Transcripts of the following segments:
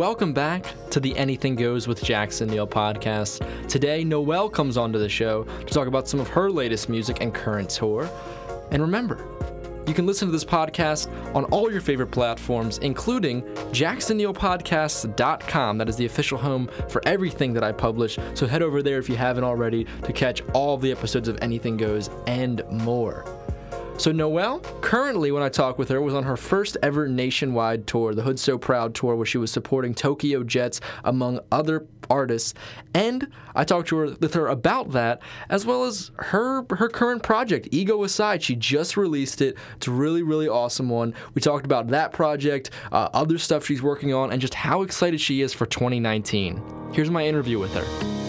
welcome back to the Anything Goes with Jackson Neill podcast. Today, Noell comes onto the show to talk about some of her latest music and current tour. And remember, you can listen to this podcast on all your favorite platforms, including jacksonneillpodcasts.com. That is the official home for everything that I publish. So head over there if you haven't already to catch all the episodes of Anything Goes and more. So Noell, currently when I talked with her, was on her first ever nationwide tour, the Hood So Proud tour, where she was supporting Tokyo Jetz among other artists. And I talked to her with her about that, as well as her her current project, Ego Aside. She just released it. It's a really, really awesome one. We talked about that project, uh, other stuff she's working on, and just how excited she is for 2019. Here's my interview with her.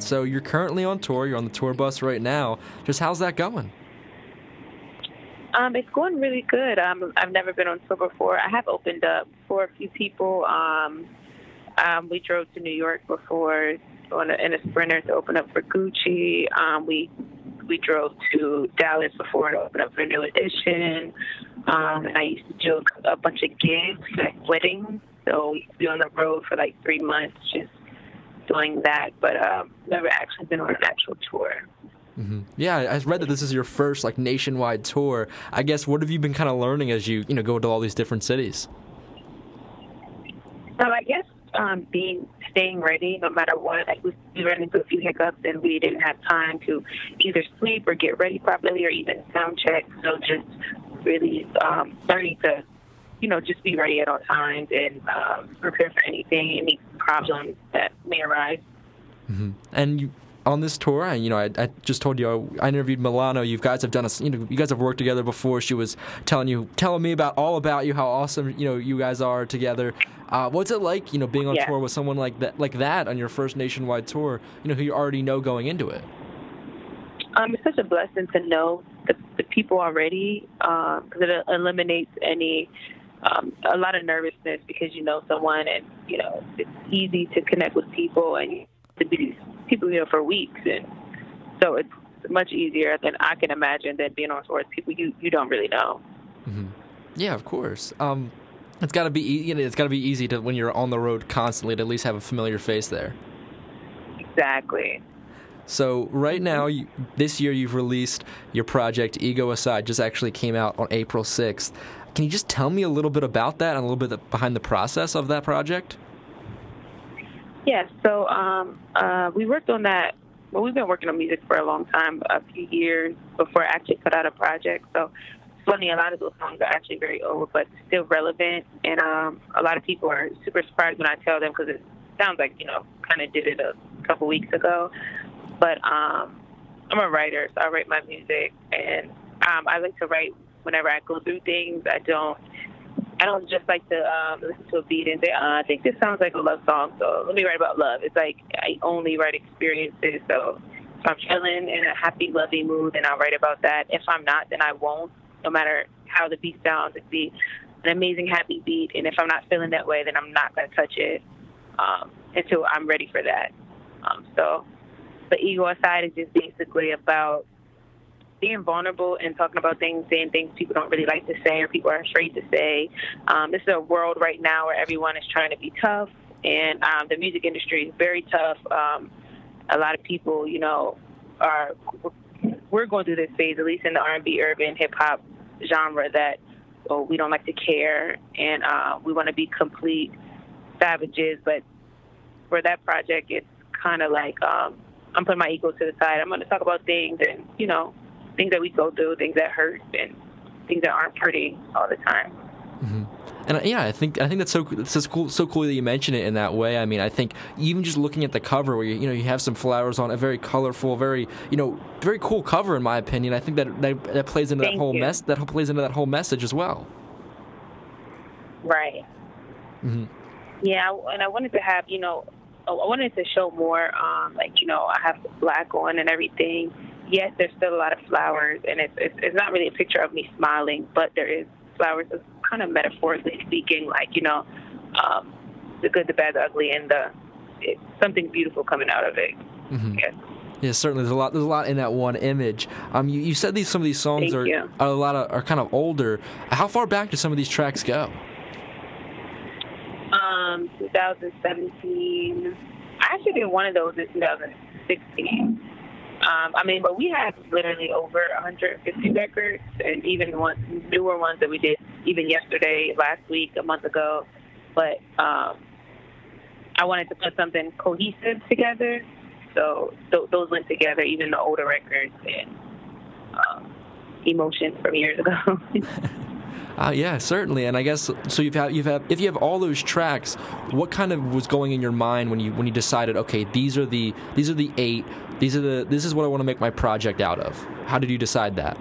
So you're currently on tour. You're on the tour bus right now. Just how's that going? Um, it's going really good. Um, I've never been on tour before. I have opened up for a few people. Um, um, we drove to New York before on a, in a sprinter to open up for Gucci. Um, we we drove to Dallas before to open up for a New Edition. Um, and I used to do a bunch of gigs, like weddings. So we used to be on the road for like three months, just doing that, but um, never actually been on an actual tour. Mm-hmm. Yeah, I read that this is your first like nationwide tour. I guess what have you been kind of learning as you you know go to all these different cities? So I guess um, being staying ready no matter what. Like we, we ran into a few hiccups and we didn't have time to either sleep or get ready properly or even sound check. So just really um, learning to you know, just be ready at all times and um, prepare for anything, any problems that may arise. Mm-hmm. And you, on this tour, I, you know, I, I, just told you I interviewed Milano. You guys have done a, you know, you guys have worked together before. She was telling you, telling me about all about you, how awesome you know you guys are together. Uh, what's it like, you know, being on yeah. tour with someone like that, like that on your first nationwide tour? You know, who you already know going into it. Um, it's such a blessing to know the, the people already because um, it eliminates any um, a lot of nervousness because you know someone and you know it's easy to connect with people and to be people you know for weeks and so it's much easier than I can imagine than being on tour with people you you don't really know. Mm-hmm. Yeah, of course. Um, it's got to be you know, it's got to be easy to when you're on the road constantly to at least have a familiar face there. Exactly. So right now, you, this year you've released your project Ego Aside. Just actually came out on April sixth. Can you just tell me a little bit about that and a little bit behind the process of that project? Yes. Yeah, so um, uh, we worked on that. Well, we've been working on music for a long time, a few years before I actually put out a project. So it's funny, a lot of those songs are actually very old, but still relevant. And um, a lot of people are super surprised when I tell them because it sounds like, you know, kind of did it a couple weeks ago. But um, I'm a writer, so I write my music, and um, I like to write whenever I go through things. I don't I don't just like to um, listen to a beat and say, oh, I think this sounds like a love song, so let me write about love. It's like I only write experiences. So if I'm feeling in a happy, loving mood, then I'll write about that. If I'm not, then I won't, no matter how the beat sounds. It be an amazing, happy beat. And if I'm not feeling that way, then I'm not going to touch it um, until I'm ready for that. Um, so the ego aside is just basically about being vulnerable and talking about things, saying things people don't really like to say or people are afraid to say. Um, this is a world right now where everyone is trying to be tough, and um, the music industry is very tough. Um, a lot of people, you know, are we're going through this phase, at least in the R&B, urban, hip hop genre, that well, we don't like to care and uh, we want to be complete savages. But for that project, it's kind of like um, I'm putting my ego to the side. I'm going to talk about things and you know things that we go through, things that hurt, and things that aren't pretty all the time. Mm-hmm. And uh, yeah, I think I think that's so it's so cool so cool that you mention it in that way. I mean, I think even just looking at the cover where you you know you have some flowers on a very colorful, very you know very cool cover in my opinion. I think that that, that plays into Thank that whole you. mess that plays into that whole message as well. Right. Mm-hmm. Yeah, and I wanted to have you know I wanted to show more um, like you know I have black on and everything yes, there's still a lot of flowers, and it's, it's, it's not really a picture of me smiling, but there is flowers, kind of metaphorically speaking, like you know, um, the good, the bad, the ugly, and the it, something beautiful coming out of it. Mm-hmm. Yes. Yeah, certainly. There's a lot. There's a lot in that one image. Um, you, you said these some of these songs are, are a lot of are kind of older. How far back do some of these tracks go? 2017. I actually did one of those in 2016. Um, I mean, but we have literally over 150 records, and even one newer ones that we did even yesterday, last week, a month ago. But um, I wanted to put something cohesive together, so th- those went together. Even the older records and um, emotion from years ago. Uh, yeah, certainly, and I guess so. You've had you've had if you have all those tracks, what kind of was going in your mind when you when you decided, okay, these are the these are the eight, these are the this is what I want to make my project out of. How did you decide that?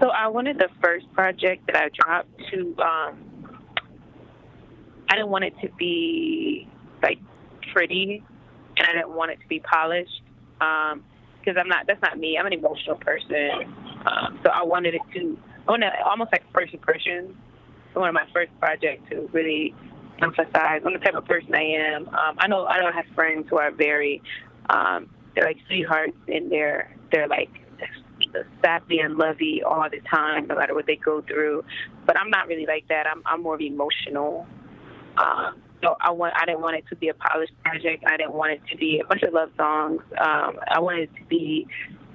So I wanted the first project that I dropped to. Um, I didn't want it to be like pretty, and I didn't want it to be polished. Um, because I'm not. That's not me. I'm an emotional person. Um, so I wanted it to want to almost like first impressions. One of my first projects to really emphasize on the type of person I am. Um, I know I don't have friends who are very um, they're like sweethearts and they're they're like sappy and lovey all the time, no matter what they go through. But I'm not really like that. I'm I'm more of emotional. Um, so I want I didn't want it to be a polished project. I didn't want it to be a bunch of love songs. Um, I wanted it to be,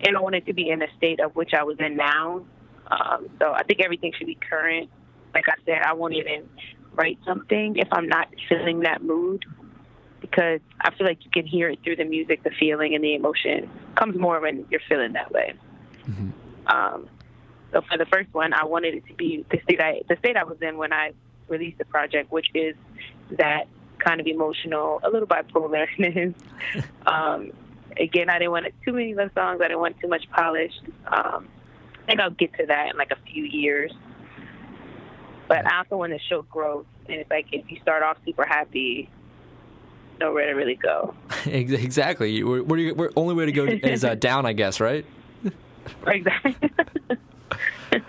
and I wanted to be in the state of which I was in now. Um, so I think everything should be current. Like I said, I won't even write something if I'm not feeling that mood because I feel like you can hear it through the music, the feeling and the emotion comes more when you're feeling that way. Mm-hmm. Um, so for the first one, I wanted it to be the state I the state I was in when I released the project, which is that kind of emotional, a little bipolarness. um, again, I didn't want too many love songs. I didn't want too much polished. Um, I think I'll get to that in like a few years. But I also want to show growth, and it's like if you start off super happy, nowhere to really go. exactly. We're, we're, we're, only way to go is uh, down, I guess, right? exactly.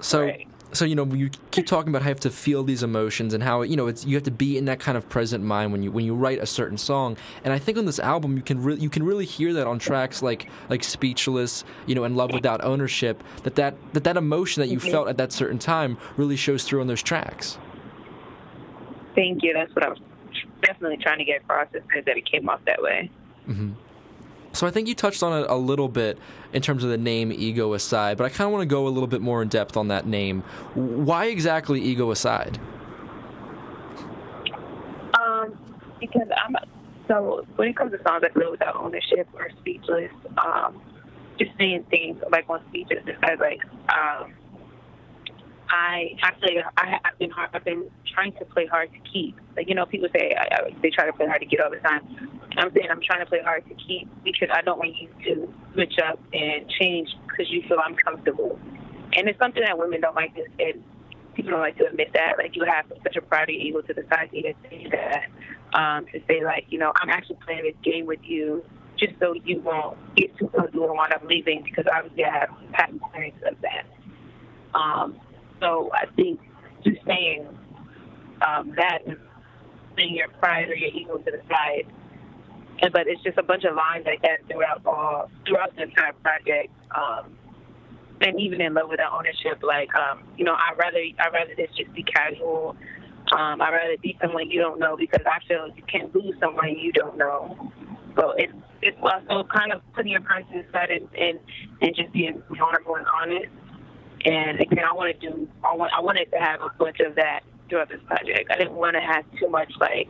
so. Right so you know you keep talking about how you have to feel these emotions and how you know it's you have to be in that kind of present mind when you when you write a certain song. And i think on this album you can really you can really hear that on tracks like like speechless you know and love without ownership that that that, that emotion that you mm-hmm. felt at that certain time really shows through on those tracks. Thank you. That's what i was definitely trying to get across is that it came off that way. Mm-hmm. So I think you touched on it a little bit in terms of the name Ego Aside, but I kind of want to go a little bit more in depth on that name. Why exactly Ego Aside? Um, because I'm so when it comes to songs like "Live Without Ownership" or "Speechless," um, just saying things like on speeches, because like um, I actually I, I've been hard, I've been trying to play hard to keep. Like you know, people say I, I, they try to play hard to get all the time. I'm saying I'm trying to play hard to keep because I don't want you to switch up and change because you feel uncomfortable. And it's something that women don't like to and people don't like to admit that. Like you have such a pride and ego to the side to say that. Um, to say like, you know, I'm actually playing this game with you just so you won't get too comfortable and wind up leaving because obviously I have past experience of that. Um, so I think just saying um, that saying your pride or your ego to the side. And, but it's just a bunch of lines like that throughout all throughout the entire project. Um, and even in love with the ownership, like um, you know, I rather I rather this just be casual. Um, I'd rather be someone you don't know because I feel you can't lose someone you don't know. So it's it's also kind of putting your person aside and, and and just being vulnerable and honest. And again, I wanted to do I want I wanted to have a bunch of that throughout this project. I didn't want to have too much like,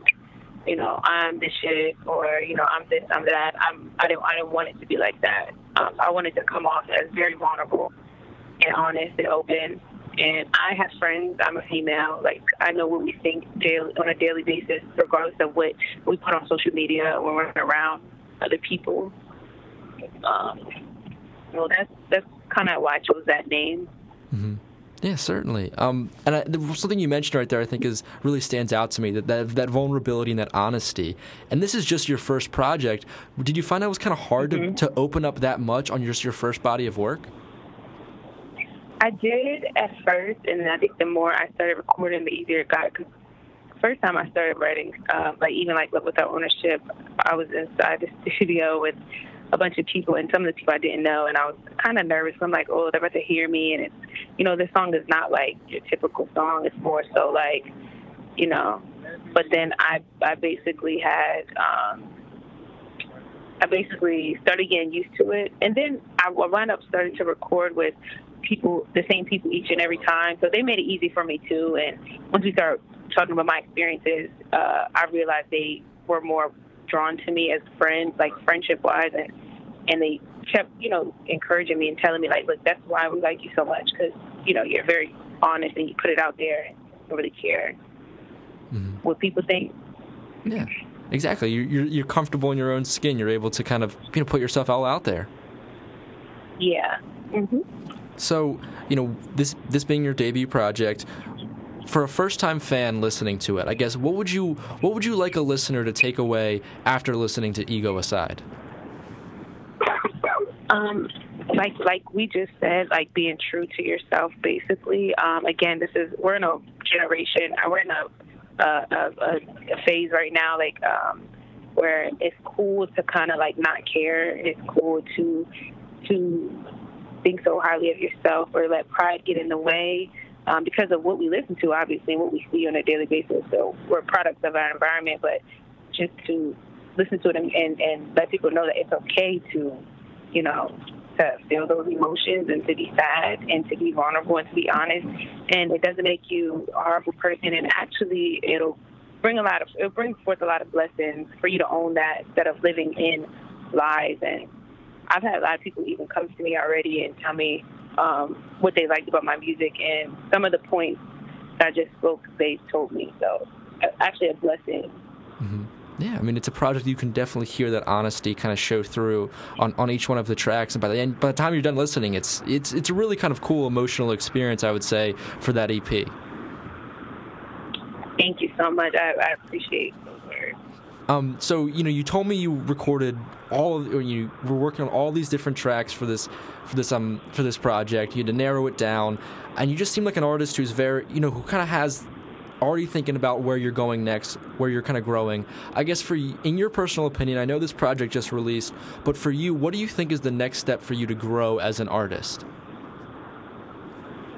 you know, I'm this shit or you know I'm this I'm that. I'm I didn't I didn't want it to be like that. Um, I wanted to come off as very vulnerable and honest and open. And I have friends. I'm a female. Like I know what we think daily on a daily basis, regardless of what we put on social media when we're around other people. Um, well, that's that's kind of why I chose that name. Mm-hmm. Yeah, certainly. Um, and I, something you mentioned right there, I think, is really stands out to me that, that that vulnerability and that honesty. And this is just your first project. Did you find that was kind of hard mm-hmm. to, to open up that much on just your first body of work? I did at first, and I think the more I started recording, the easier it got. Cause first time I started writing, uh, like even like without ownership, I was inside the studio with a bunch of people, and some of the people I didn't know, and I was kind of nervous. I'm like, oh, they're about to hear me, and it's, you know, this song is not like your typical song. It's more so like you know. But then I I basically had um, I basically started getting used to it, and then I wound up starting to record with people, the same people each and every time. So they made it easy for me too. And once we started talking about my experiences, uh, I realized they were more drawn to me as friends, like friendship wise, and and they kept, you know, encouraging me and telling me like, look, that's why we like you so much because you know you're very honest and you put it out there and don't really care mm-hmm. what people think. Yeah, exactly. You're, you're you're comfortable in your own skin. You're able to kind of you know put yourself all out there. Yeah. Mm-hmm. So you know this this being your debut project, for a first time fan listening to it, I guess what would you what would you like a listener to take away after listening to Ego Aside? Um, like like we just said, like being true to yourself. Basically, um, again, this is we're in a generation. Uh, we're in a a, a, a phase right now, like um, where it's cool to kind of like not care. It's cool to to think so highly of yourself or let pride get in the way. Um, because of what we listen to, obviously, what we see on a daily basis. So we're products of our environment, but just to listen to and, and, and let people know that it's okay to, you know, to feel those emotions and to be sad and to be vulnerable and to be honest. And it doesn't make you a horrible person. And actually, it'll bring a lot of it'll bring forth a lot of blessings for you to own that instead of living in lies. And I've had a lot of people even come to me already and tell me um, what they liked about my music and some of the points that I just spoke. They told me so. Actually, a blessing. Mm-hmm. Yeah, I mean it's a project you can definitely hear that honesty kind of show through on, on each one of the tracks, and by the end, by the time you're done listening, it's it's it's a really kind of cool emotional experience, I would say, for that EP. Thank you so much. I, I appreciate those words. Um, so you know, you told me you recorded all, of, or you were working on all these different tracks for this, for this um, for this project. You had to narrow it down, and you just seem like an artist who's very, you know, who kind of has already thinking about where you're going next, where you're kind of growing. I guess for in your personal opinion, I know this project just released, but for you, what do you think is the next step for you to grow as an artist?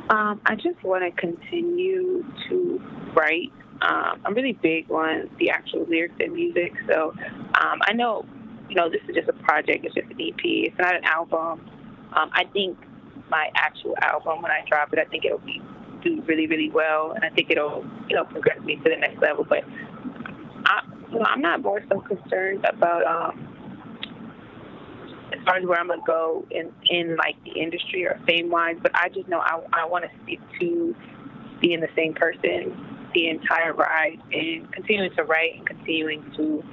Um, I just want to continue to write. Um, I'm really big on the actual lyrics and music, so um, I know, you know, this is just a project. It's just an EP. It's not an album. Um, I think my actual album, when I drop it, I think it'll be do really, really well, and I think it'll, you know, progress me to the next level. But I, you know, I'm not more so concerned about um, as far as where I'm gonna go in in like the industry or fame wise. But I just know I I want to stick to being the same person the entire ride and continuing to write and continuing to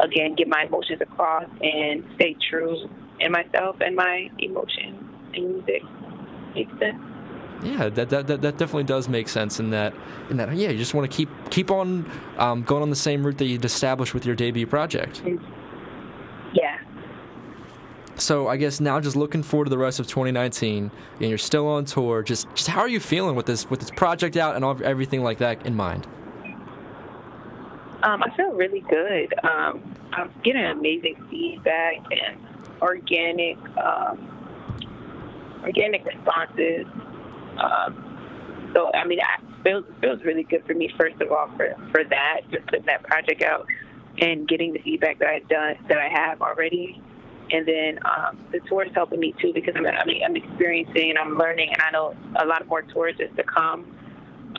again get my emotions across and stay true in myself and my emotions and music. Makes sense. Yeah, that, that, that, that definitely does make sense in that in that yeah, you just want to keep keep on um, going on the same route that you'd established with your debut project. Yeah. So I guess now just looking forward to the rest of 2019, and you're still on tour. Just just how are you feeling with this with this project out and all, everything like that in mind? Um, I feel really good. Um, I'm getting amazing feedback and organic um, organic responses um, so I mean, it feels feels really good for me. First of all, for for that, just putting that project out and getting the feedback that I've done that I have already, and then um, the tour is helping me too because I'm I mean I'm experiencing and I'm learning, and I know a lot more tours is to come.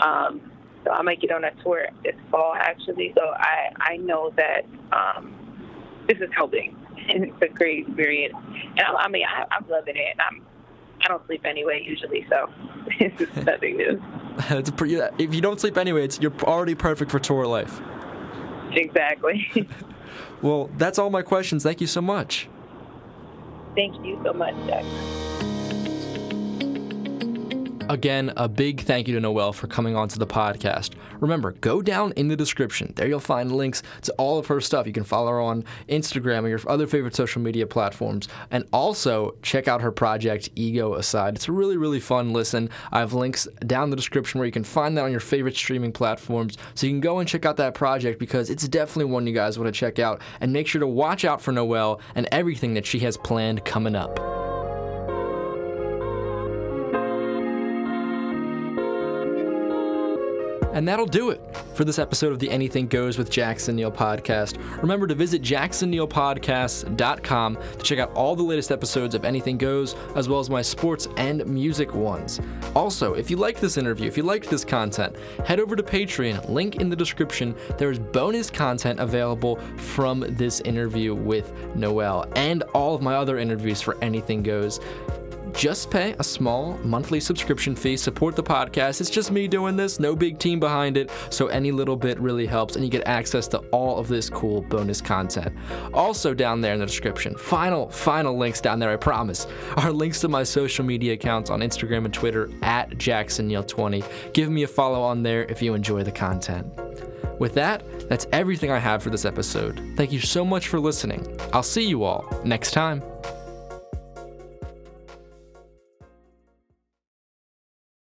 Um, so I might get on a tour this fall actually. So I I know that um, this is helping, and it's a great experience. And I, I mean I, I'm loving it. And I'm I don't sleep anyway usually, so it's nothing new. it's pretty, if you don't sleep anyway, it's, you're already perfect for tour life. Exactly. well, that's all my questions. Thank you so much. Thank you so much, Jack. Again, a big thank you to Noell for coming onto the podcast. Remember, go down in the description. There you'll find links to all of her stuff. You can follow her on Instagram or your other favorite social media platforms. And also check out her project, Ego Aside. It's a really, really fun listen. I have links down the description where you can find that on your favorite streaming platforms. So you can go and check out that project because it's definitely one you guys want to check out. And make sure to watch out for Noell and everything that she has planned coming up. And that'll do it for this episode of the Anything Goes with Jackson Neill podcast. Remember to visit jacksonneillpodcast.com to check out all the latest episodes of Anything Goes, as well as my sports and music ones. Also, if you liked this interview, if you liked this content, head over to Patreon, link in the description. There is bonus content available from this interview with Noell and all of my other interviews for Anything Goes just pay a small monthly subscription fee, support the podcast. It's just me doing this, no big team behind it, so any little bit really helps, and you get access to all of this cool bonus content. Also, down there in the description, final, final links down there, I promise, are links to my social media accounts on Instagram and Twitter at JacksonNeill20. Give me a follow on there if you enjoy the content. With that, that's everything I have for this episode. Thank you so much for listening. I'll see you all next time.